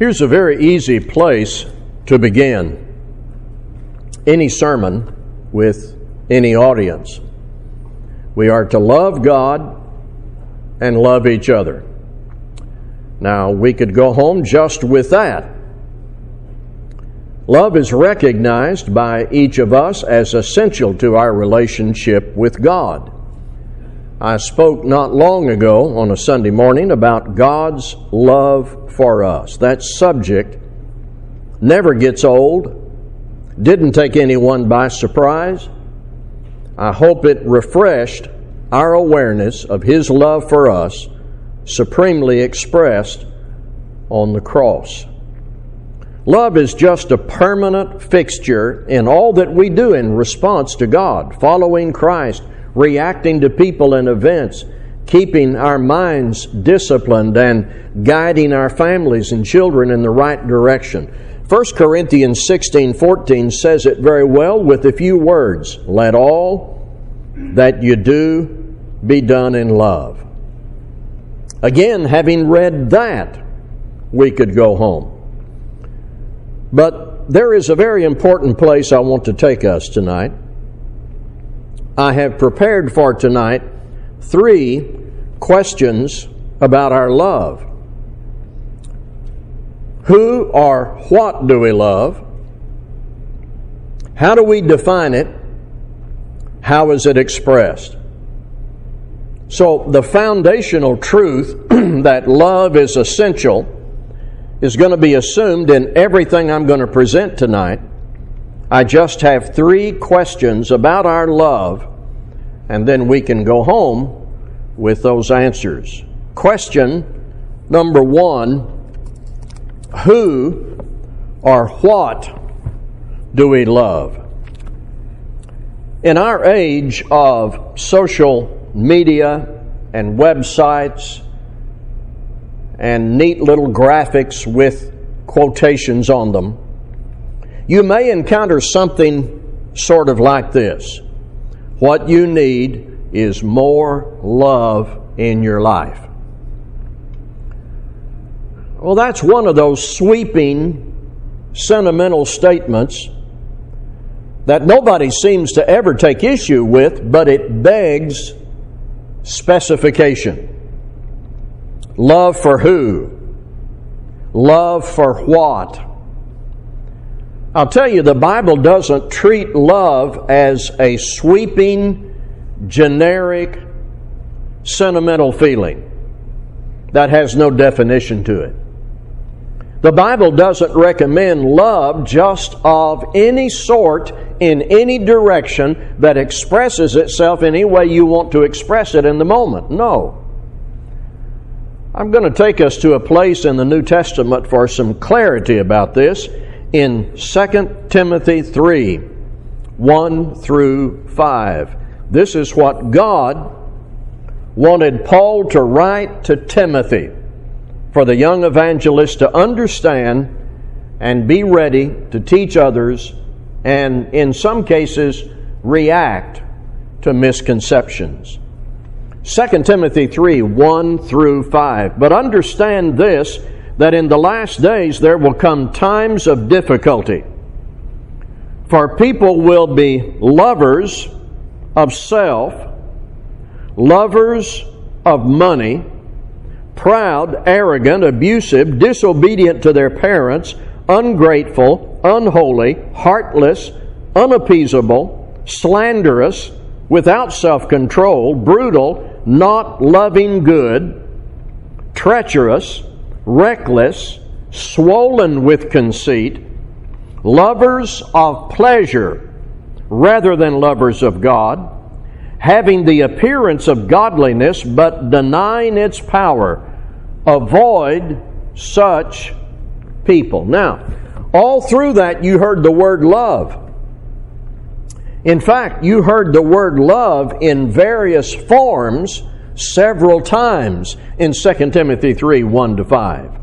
Here's a very easy place to begin any sermon with any audience. We are to love God and love each other. Now, we could go home just with that. Love is recognized by each of us as essential to our relationship with God. I spoke not long ago on a Sunday morning about God's love for us. That subject never gets old, didn't take anyone by surprise. I hope it refreshed our awareness of His love for us, supremely expressed on the cross. Love is just a permanent fixture in all that we do in response to God, following Christ, reacting to people and events, keeping our minds disciplined, and guiding our families and children in the right direction. 1 Corinthians 16 14 says it very well with a few words Let all that you do be done in love. Again, having read that, we could go home. But there is a very important place I want to take us tonight. I have prepared for tonight three questions about our love. Who or what do we love? How do we define it? How is it expressed? So, the foundational truth that love is essential is going to be assumed in everything I'm going to present tonight. I just have three questions about our love and then we can go home with those answers. Question number one Who or what do we love? In our age of social media and websites and neat little graphics with quotations on them, you may encounter something sort of like this what you need is more love in your life. Well, that's one of those sweeping, sentimental statements that nobody seems to ever take issue with, but it begs specification. Love for who? Love for what? I'll tell you, the Bible doesn't treat love as a sweeping, generic, sentimental feeling that has no definition to it. The Bible doesn't recommend love just of any sort in any direction that expresses itself any way you want to express it in the moment. No. I'm going to take us to a place in the New Testament for some clarity about this in 2 Timothy 3 1 through 5. This is what God wanted Paul to write to Timothy for the young evangelist to understand and be ready to teach others and, in some cases, react to misconceptions. 2 Timothy 3 1 through 5. But understand this that in the last days there will come times of difficulty. For people will be lovers of self, lovers of money, proud, arrogant, abusive, disobedient to their parents, ungrateful, unholy, heartless, unappeasable, slanderous, without self control, brutal, not loving good, treacherous reckless, swollen with conceit, lovers of pleasure rather than lovers of God, having the appearance of godliness but denying its power. Avoid such people. Now, all through that, you heard the word love. In fact, you heard the word love in various forms several times in 2 Timothy 3 1 to 5.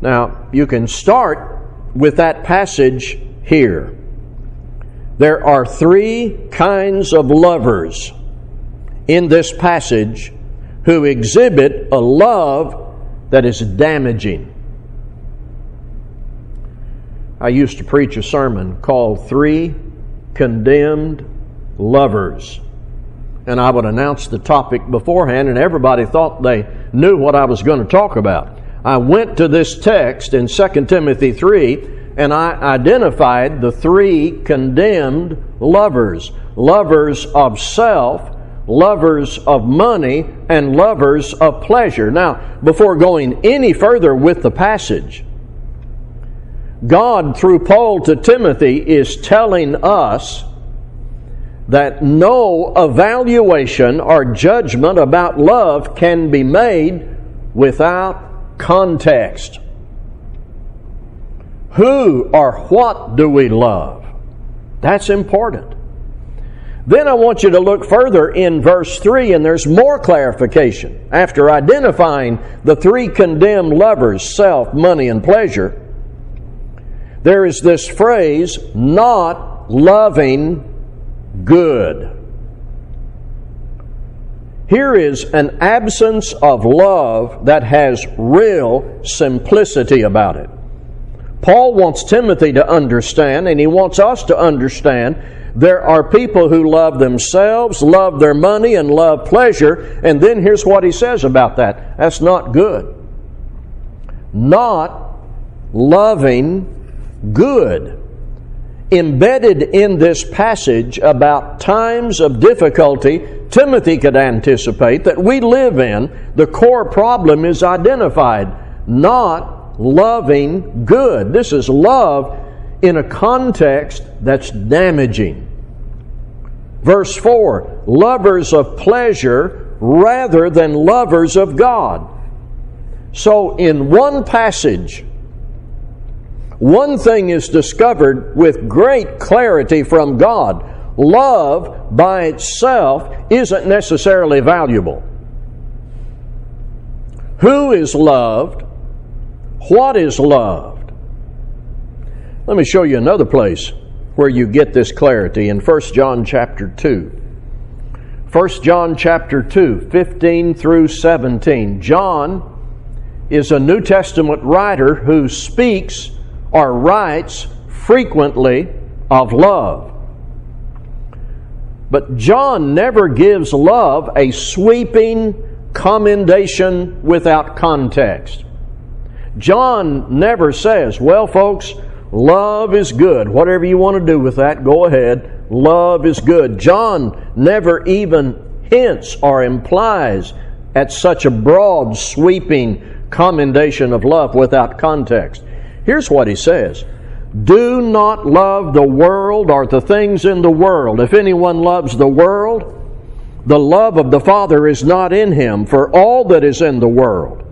Now, you can start with that passage here. There are three kinds of lovers in this passage who exhibit a love that is damaging. I used to preach a sermon called Three Condemned Lovers. And I would announce the topic beforehand, and everybody thought they knew what I was going to talk about. I went to this text in 2 Timothy 3 and I identified the three condemned lovers lovers of self, lovers of money, and lovers of pleasure. Now, before going any further with the passage, God, through Paul to Timothy, is telling us that no evaluation or judgment about love can be made without context. Who or what do we love? That's important. Then I want you to look further in verse 3, and there's more clarification. After identifying the three condemned lovers self, money, and pleasure there is this phrase, not loving good. Here is an absence of love that has real simplicity about it. Paul wants Timothy to understand, and he wants us to understand, there are people who love themselves, love their money, and love pleasure. And then here's what he says about that that's not good. Not loving good. Embedded in this passage about times of difficulty, Timothy could anticipate that we live in, the core problem is identified. Not loving good. This is love in a context that's damaging. Verse 4 lovers of pleasure rather than lovers of God. So, in one passage, one thing is discovered with great clarity from God love by itself isn't necessarily valuable. Who is loved what is loved? Let me show you another place where you get this clarity in 1 John chapter 2. 1 John chapter 2, 15 through 17. John is a New Testament writer who speaks or writes frequently of love. But John never gives love a sweeping commendation without context. John never says, well, folks, love is good. Whatever you want to do with that, go ahead. Love is good. John never even hints or implies at such a broad, sweeping commendation of love without context. Here's what he says Do not love the world or the things in the world. If anyone loves the world, the love of the Father is not in him, for all that is in the world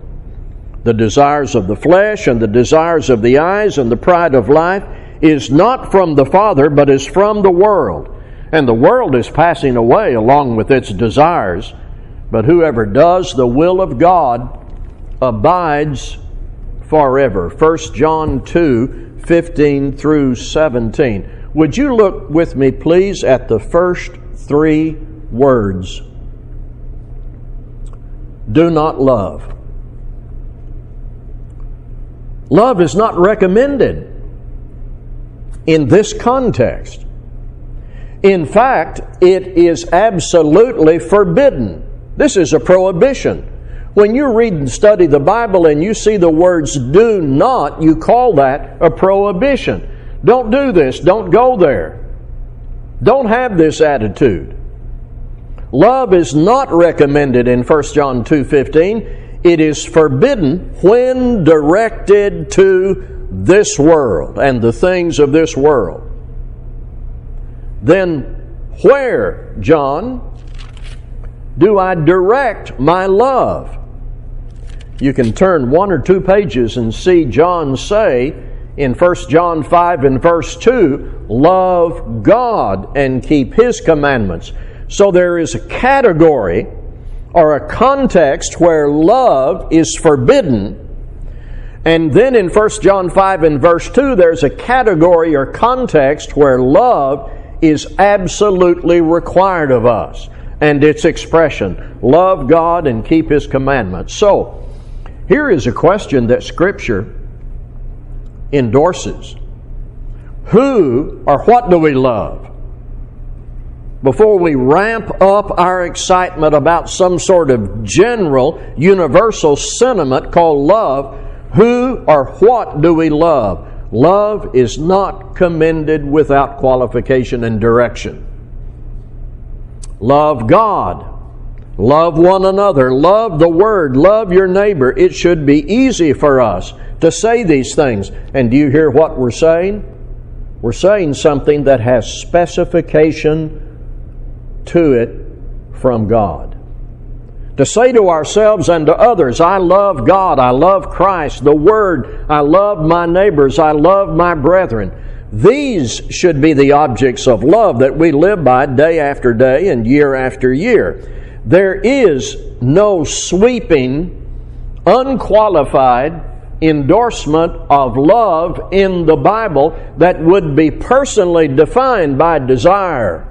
the desires of the flesh and the desires of the eyes and the pride of life is not from the Father, but is from the world. And the world is passing away along with its desires, but whoever does the will of God abides forever. 1 John 2 15 through 17. Would you look with me, please, at the first three words? Do not love. Love is not recommended in this context. In fact, it is absolutely forbidden. This is a prohibition. When you read and study the Bible and you see the words do not, you call that a prohibition. Don't do this. Don't go there. Don't have this attitude. Love is not recommended in 1 John 2:15 it is forbidden when directed to this world and the things of this world. Then, where, John, do I direct my love? You can turn one or two pages and see John say in 1 John 5 and verse 2 love God and keep His commandments. So there is a category or a context where love is forbidden. And then in 1 John 5 and verse 2, there's a category or context where love is absolutely required of us. And its expression love God and keep His commandments. So, here is a question that Scripture endorses. Who or what do we love? Before we ramp up our excitement about some sort of general, universal sentiment called love, who or what do we love? Love is not commended without qualification and direction. Love God. Love one another. Love the Word. Love your neighbor. It should be easy for us to say these things. And do you hear what we're saying? We're saying something that has specification to it from God. To say to ourselves and to others, I love God, I love Christ, the Word, I love my neighbors, I love my brethren. These should be the objects of love that we live by day after day and year after year. There is no sweeping, unqualified endorsement of love in the Bible that would be personally defined by desire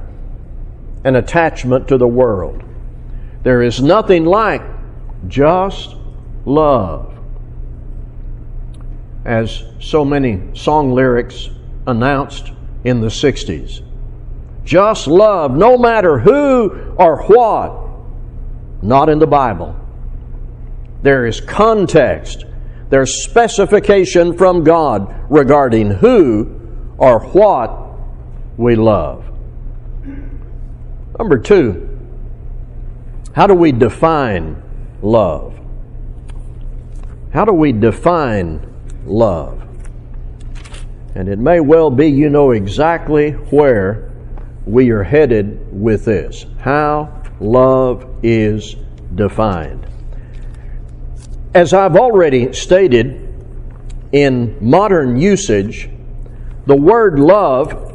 and attachment to the world. There is nothing like just love. As so many song lyrics announced in the 60s. Just love, no matter who or what. Not in the Bible. There is context, there's specification from God regarding who or what we love. Number two, how do we define love? How do we define love? And it may well be you know exactly where we are headed with this. How love is defined. As I've already stated, in modern usage, the word love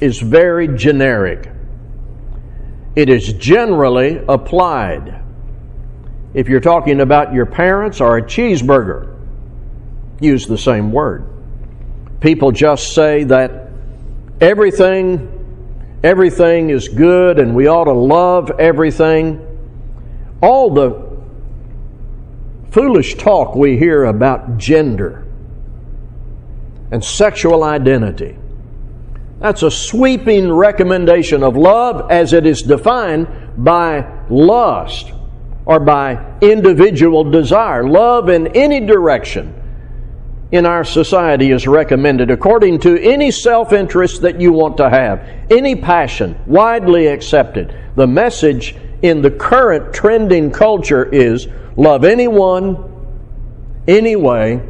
is very generic it is generally applied. If you're talking about your parents or a cheeseburger, use the same word. People just say that everything everything is good and we ought to love everything. All the foolish talk we hear about gender and sexual identity that's a sweeping recommendation of love as it is defined by lust or by individual desire. Love in any direction in our society is recommended according to any self interest that you want to have, any passion, widely accepted. The message in the current trending culture is love anyone, anyway,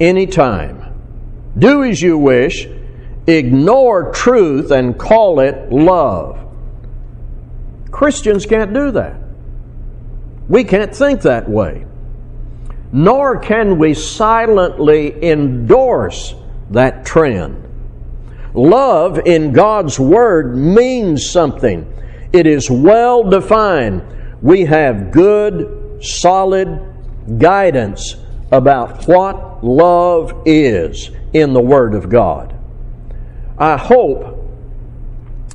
anytime. Do as you wish ignore truth and call it love. Christians can't do that. We can't think that way. Nor can we silently endorse that trend. Love in God's Word means something. It is well defined. We have good, solid guidance about what love is in the Word of God. I hope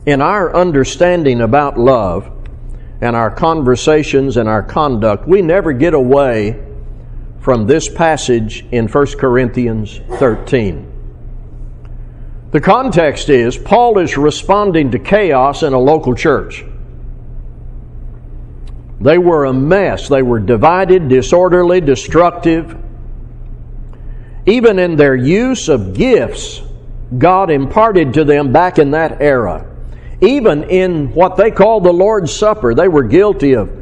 in our understanding about love and our conversations and our conduct, we never get away from this passage in 1 Corinthians 13. The context is Paul is responding to chaos in a local church. They were a mess. They were divided, disorderly, destructive. Even in their use of gifts, God imparted to them back in that era. Even in what they call the Lord's Supper, they were guilty of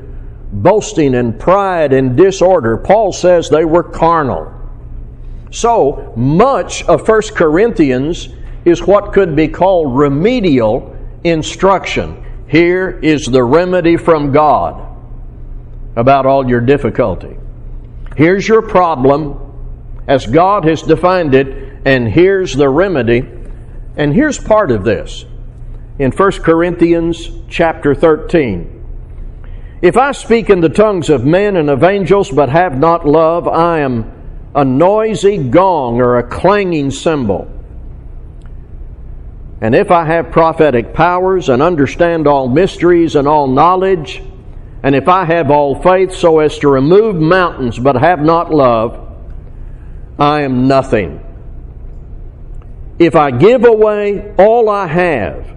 boasting and pride and disorder. Paul says they were carnal. So much of 1 Corinthians is what could be called remedial instruction. Here is the remedy from God about all your difficulty. Here's your problem as God has defined it and here's the remedy. And here's part of this. In 1 Corinthians chapter 13. If I speak in the tongues of men and of angels but have not love, I am a noisy gong or a clanging cymbal. And if I have prophetic powers and understand all mysteries and all knowledge, and if I have all faith so as to remove mountains but have not love, I am nothing. If I give away all I have,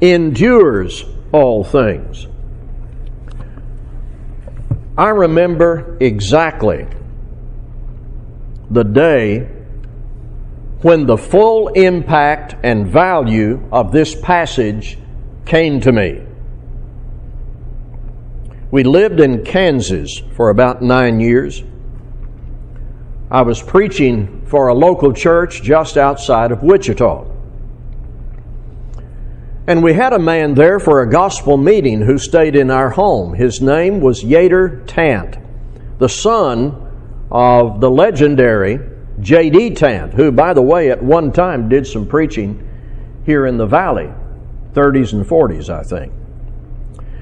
endures all things. I remember exactly the day when the full impact and value of this passage came to me. We lived in Kansas for about nine years. I was preaching for a local church just outside of Wichita. And we had a man there for a gospel meeting who stayed in our home. His name was Yater Tant, the son of the legendary J.D. Tant, who, by the way, at one time did some preaching here in the valley, 30s and 40s, I think.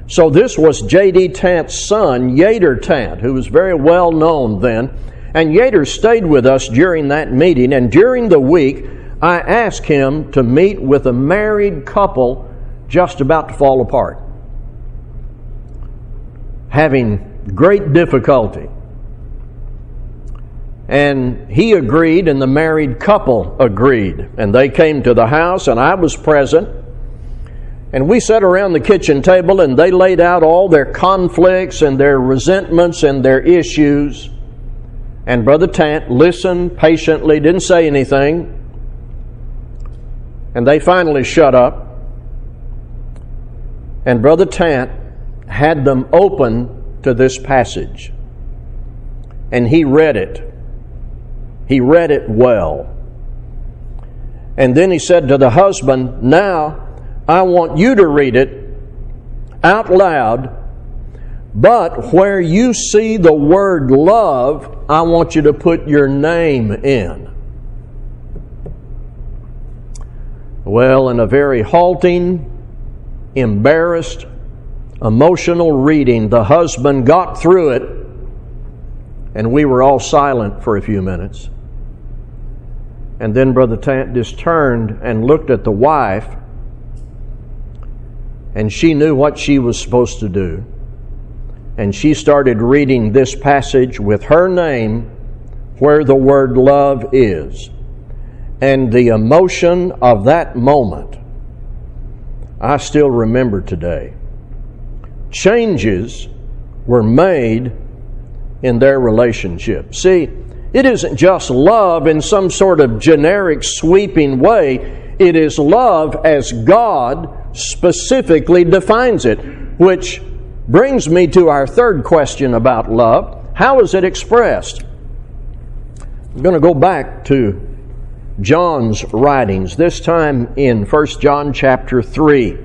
So this was J.D. Tant's son, Yater Tant, who was very well known then. And Yater stayed with us during that meeting, and during the week, I asked him to meet with a married couple just about to fall apart, having great difficulty. And he agreed, and the married couple agreed. And they came to the house, and I was present. And we sat around the kitchen table and they laid out all their conflicts and their resentments and their issues. And Brother Tant listened patiently, didn't say anything. And they finally shut up. And Brother Tant had them open to this passage. And he read it. He read it well. And then he said to the husband, Now, I want you to read it out loud, but where you see the word love, I want you to put your name in. Well, in a very halting, embarrassed, emotional reading, the husband got through it, and we were all silent for a few minutes. And then Brother Tant just turned and looked at the wife and she knew what she was supposed to do. And she started reading this passage with her name where the word love is. And the emotion of that moment, I still remember today. Changes were made in their relationship. See, it isn't just love in some sort of generic, sweeping way. It is love as God specifically defines it, which brings me to our third question about love. How is it expressed? I'm going to go back to John's writings, this time in 1 John chapter 3.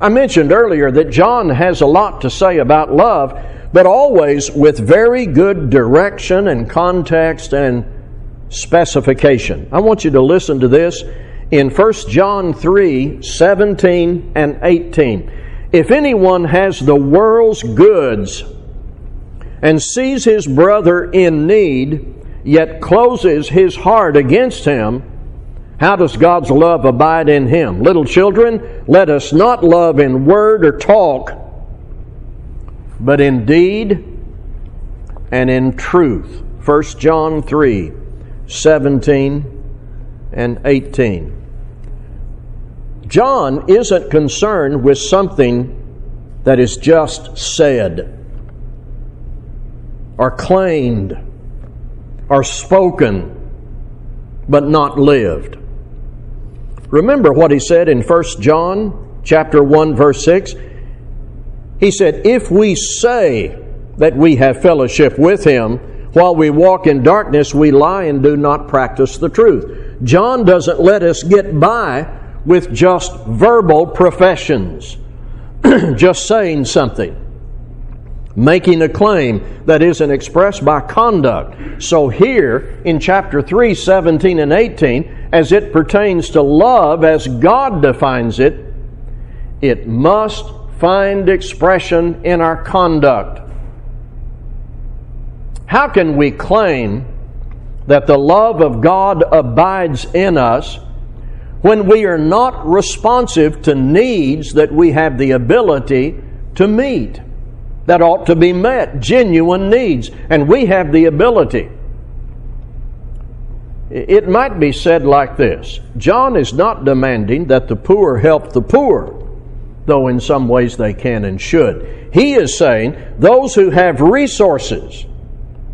I mentioned earlier that John has a lot to say about love, but always with very good direction and context and specification. I want you to listen to this in 1 John 3 17 and 18. If anyone has the world's goods and sees his brother in need, yet closes his heart against him, how does God's love abide in him? Little children, let us not love in word or talk, but in deed and in truth. 1 John 3 17 and 18. John isn't concerned with something that is just said or claimed or spoken but not lived. Remember what he said in 1 John chapter 1 verse 6. He said, "If we say that we have fellowship with him while we walk in darkness, we lie and do not practice the truth." John doesn't let us get by with just verbal professions, just saying something. Making a claim that isn't expressed by conduct. So here in chapter 3, 17 and 18, as it pertains to love as God defines it, it must find expression in our conduct. How can we claim that the love of God abides in us when we are not responsive to needs that we have the ability to meet? That ought to be met, genuine needs, and we have the ability. It might be said like this John is not demanding that the poor help the poor though in some ways they can and should. He is saying those who have resources,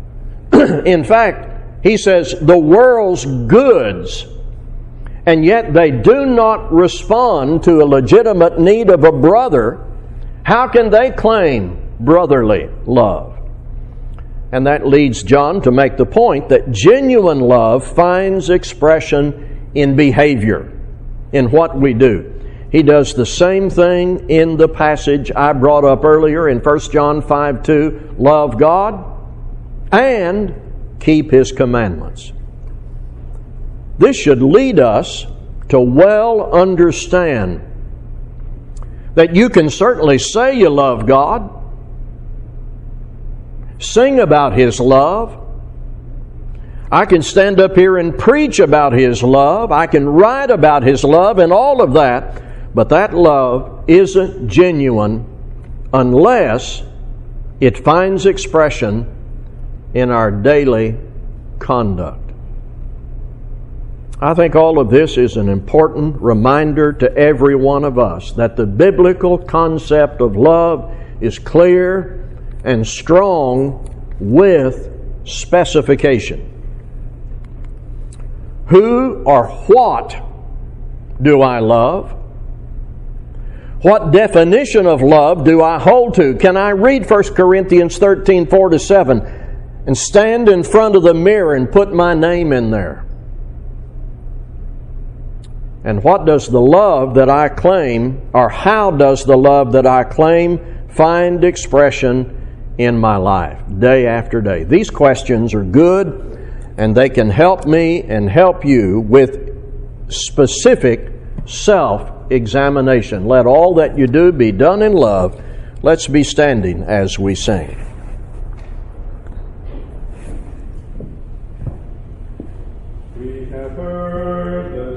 in fact, he says the world's goods, and yet they do not respond to a legitimate need of a brother, how can they claim brotherly love? And that leads John to make the point that genuine love finds expression in behavior, in what we do. He does the same thing in the passage I brought up earlier in 1 John 5 2. Love God and keep His commandments. This should lead us to well understand that you can certainly say you love God, sing about His love. I can stand up here and preach about His love. I can write about His love and all of that. But that love isn't genuine unless it finds expression in our daily conduct. I think all of this is an important reminder to every one of us that the biblical concept of love is clear and strong with specification. Who or what do I love? What definition of love do I hold to? Can I read 1 Corinthians 13 4 to 7 and stand in front of the mirror and put my name in there? And what does the love that I claim, or how does the love that I claim find expression in my life day after day? These questions are good and they can help me and help you with specific self examination. Let all that you do be done in love. Let's be standing as we sing.